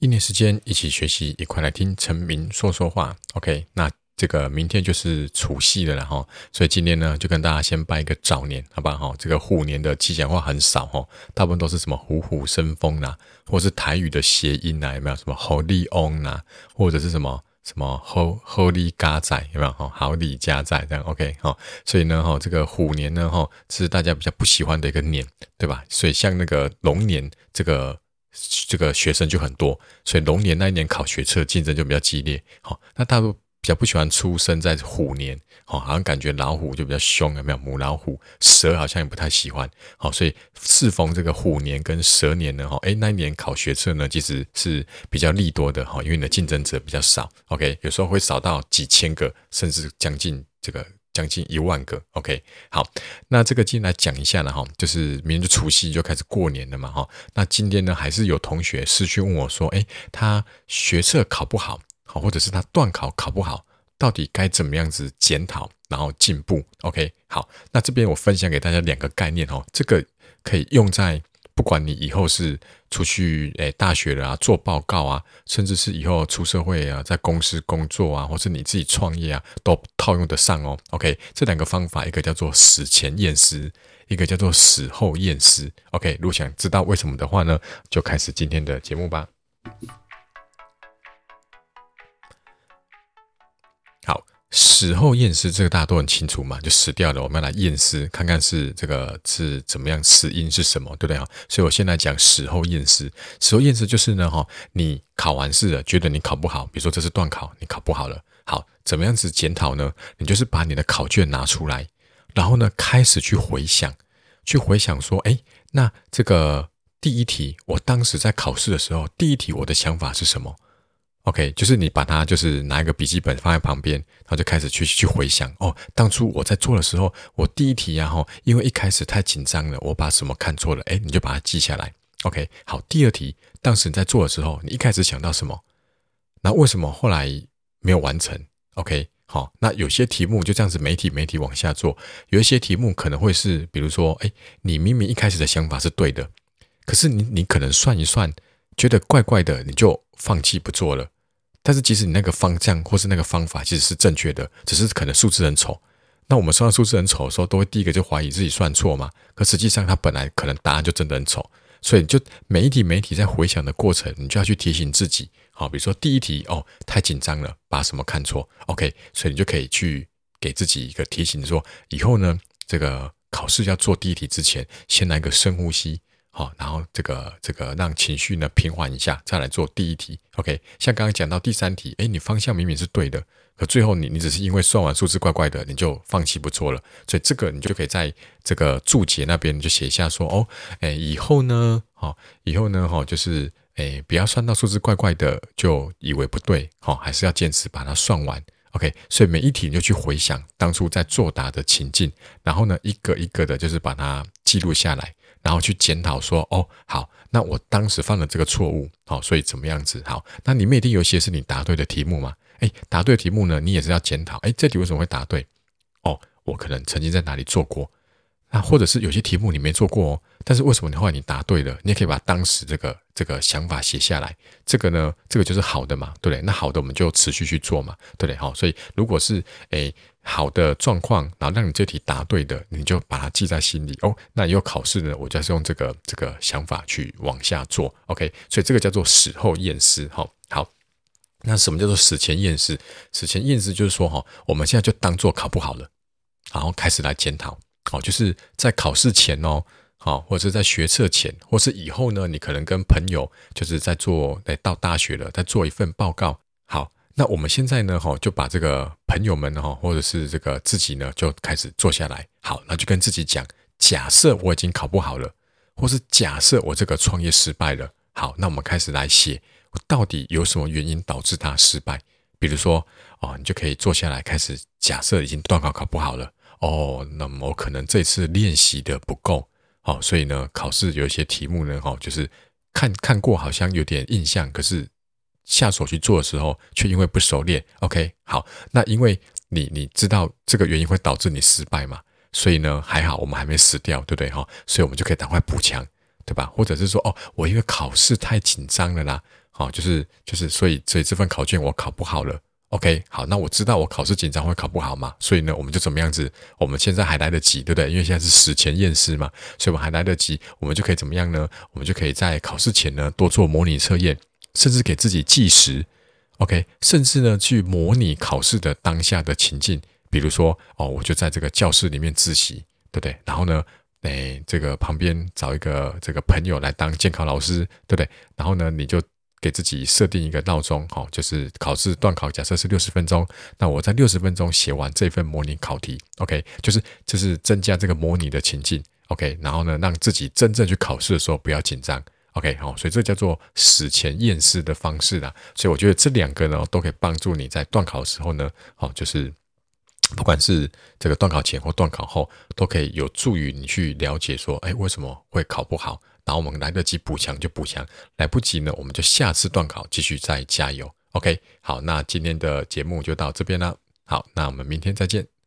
一年时间一起学习，一块来听陈明说说话。OK，那这个明天就是除夕了哈，所以今天呢就跟大家先拜一个早年，好吧哈。这个虎年的吉祥话很少哈，大部分都是什么虎虎生风啦，或是台语的谐音呐，有没有什么好利翁呐，或者是什么什么好好利家仔有没有哈？好利家仔这样 OK 哈。所以呢哈，这个虎年呢哈是大家比较不喜欢的一个年，对吧？所以像那个龙年这个。这个学生就很多，所以龙年那一年考学测竞争就比较激烈。好，那大陆比较不喜欢出生在虎年，好，好像感觉老虎就比较凶，有没有？母老虎，蛇好像也不太喜欢。好，所以适逢这个虎年跟蛇年呢，哈，哎，那一年考学测呢，其实是比较利多的，哈，因为你的竞争者比较少。OK，有时候会少到几千个，甚至将近这个。将近一万个，OK，好，那这个今天来讲一下呢，哈，就是明天就除夕就开始过年了嘛，哈，那今天呢还是有同学私讯问我说，诶，他学测考不好，好，或者是他段考考不好，到底该怎么样子检讨，然后进步，OK，好，那这边我分享给大家两个概念，哈，这个可以用在。不管你以后是出去诶大学了啊，做报告啊，甚至是以后出社会啊，在公司工作啊，或是你自己创业啊，都套用得上哦。OK，这两个方法，一个叫做死前验尸，一个叫做死后验尸。OK，如果想知道为什么的话呢，就开始今天的节目吧。死后验尸，这个大家都很清楚嘛，就死掉了，我们要来验尸，看看是这个是怎么样，死因是什么，对不对啊？所以我现在讲死后验尸。死后验尸就是呢，哈，你考完试了，觉得你考不好，比如说这是段考，你考不好了，好，怎么样子检讨呢？你就是把你的考卷拿出来，然后呢，开始去回想，去回想说，哎，那这个第一题，我当时在考试的时候，第一题我的想法是什么？OK，就是你把它，就是拿一个笔记本放在旁边，然后就开始去去回想哦，当初我在做的时候，我第一题呀，哈，因为一开始太紧张了，我把什么看错了，哎，你就把它记下来。OK，好，第二题，当时你在做的时候，你一开始想到什么？那为什么后来没有完成？OK，好，那有些题目就这样子，每题每题往下做，有一些题目可能会是，比如说，哎，你明明一开始的想法是对的，可是你你可能算一算，觉得怪怪的，你就放弃不做了。但是，即使你那个方向或是那个方法其实是正确的，只是可能数字很丑。那我们算数字很丑的时候，都会第一个就怀疑自己算错嘛。可实际上，它本来可能答案就真的很丑。所以，就每一题每一题在回想的过程，你就要去提醒自己。好，比如说第一题哦，太紧张了，把什么看错？OK，所以你就可以去给自己一个提醒，说以后呢，这个考试要做第一题之前，先来个深呼吸。好，然后这个这个让情绪呢平缓一下，再来做第一题。OK，像刚刚讲到第三题，诶，你方向明明是对的，可最后你你只是因为算完数字怪怪的，你就放弃不做了。所以这个你就可以在这个注解那边你就写一下说，哦，诶，以后呢，好，以后呢，哈，就是诶，不要算到数字怪怪的就以为不对，好，还是要坚持把它算完。OK，所以每一题你就去回想当初在作答的情境，然后呢，一个一个的，就是把它记录下来。然后去检讨说，哦，好，那我当时犯了这个错误，好，所以怎么样子？好，那里面一定有一些是你答对的题目嘛？哎，答对题目呢，你也是要检讨。哎，这题为什么会答对？哦，我可能曾经在哪里做过。那或者是有些题目你没做过哦，但是为什么你后来你答对了？你也可以把当时这个这个想法写下来。这个呢，这个就是好的嘛，对不对？那好的我们就持续去做嘛，对不对？好，所以如果是诶好的状况，然后让你这题答对的，你就把它记在心里哦。那以后考试呢，我就是用这个这个想法去往下做。OK，所以这个叫做死后验尸。好，好，那什么叫做死前验尸？死前验尸就是说哈，我们现在就当做考不好了，然后开始来检讨。好，就是在考试前哦，好，或者是在学测前，或是以后呢，你可能跟朋友就是在做，来到大学了，在做一份报告。好，那我们现在呢，哈，就把这个朋友们哈，或者是这个自己呢，就开始坐下来。好，那就跟自己讲，假设我已经考不好了，或是假设我这个创业失败了。好，那我们开始来写，到底有什么原因导致它失败？比如说，哦，你就可以坐下来开始假设已经段考考不好了。哦，那么我可能这次练习的不够，好，所以呢，考试有一些题目呢，哈，就是看看过好像有点印象，可是下手去做的时候，却因为不熟练。OK，好，那因为你你知道这个原因会导致你失败嘛，所以呢，还好我们还没死掉，对不对哈？所以我们就可以赶快补强，对吧？或者是说，哦，我因为考试太紧张了啦，好，就是就是，所以所以这份考卷我考不好了。OK，好，那我知道我考试紧张会考不好嘛，所以呢，我们就怎么样子？我们现在还来得及，对不对？因为现在是史前验试嘛，所以我们还来得及，我们就可以怎么样呢？我们就可以在考试前呢多做模拟测验，甚至给自己计时。OK，甚至呢去模拟考试的当下的情境，比如说哦，我就在这个教室里面自习，对不对？然后呢，诶，这个旁边找一个这个朋友来当监考老师，对不对？然后呢，你就。给自己设定一个闹钟，好，就是考试段考，假设是六十分钟，那我在六十分钟写完这份模拟考题，OK，就是就是增加这个模拟的情境，OK，然后呢，让自己真正去考试的时候不要紧张，OK，好，所以这叫做史前验试的方式啦。所以我觉得这两个呢，都可以帮助你在段考的时候呢，好，就是不管是这个断考前或断考后，都可以有助于你去了解说，哎，为什么会考不好？然后我们来得及补强就补强，来不及呢，我们就下次断考继续再加油。OK，好，那今天的节目就到这边啦。好，那我们明天再见。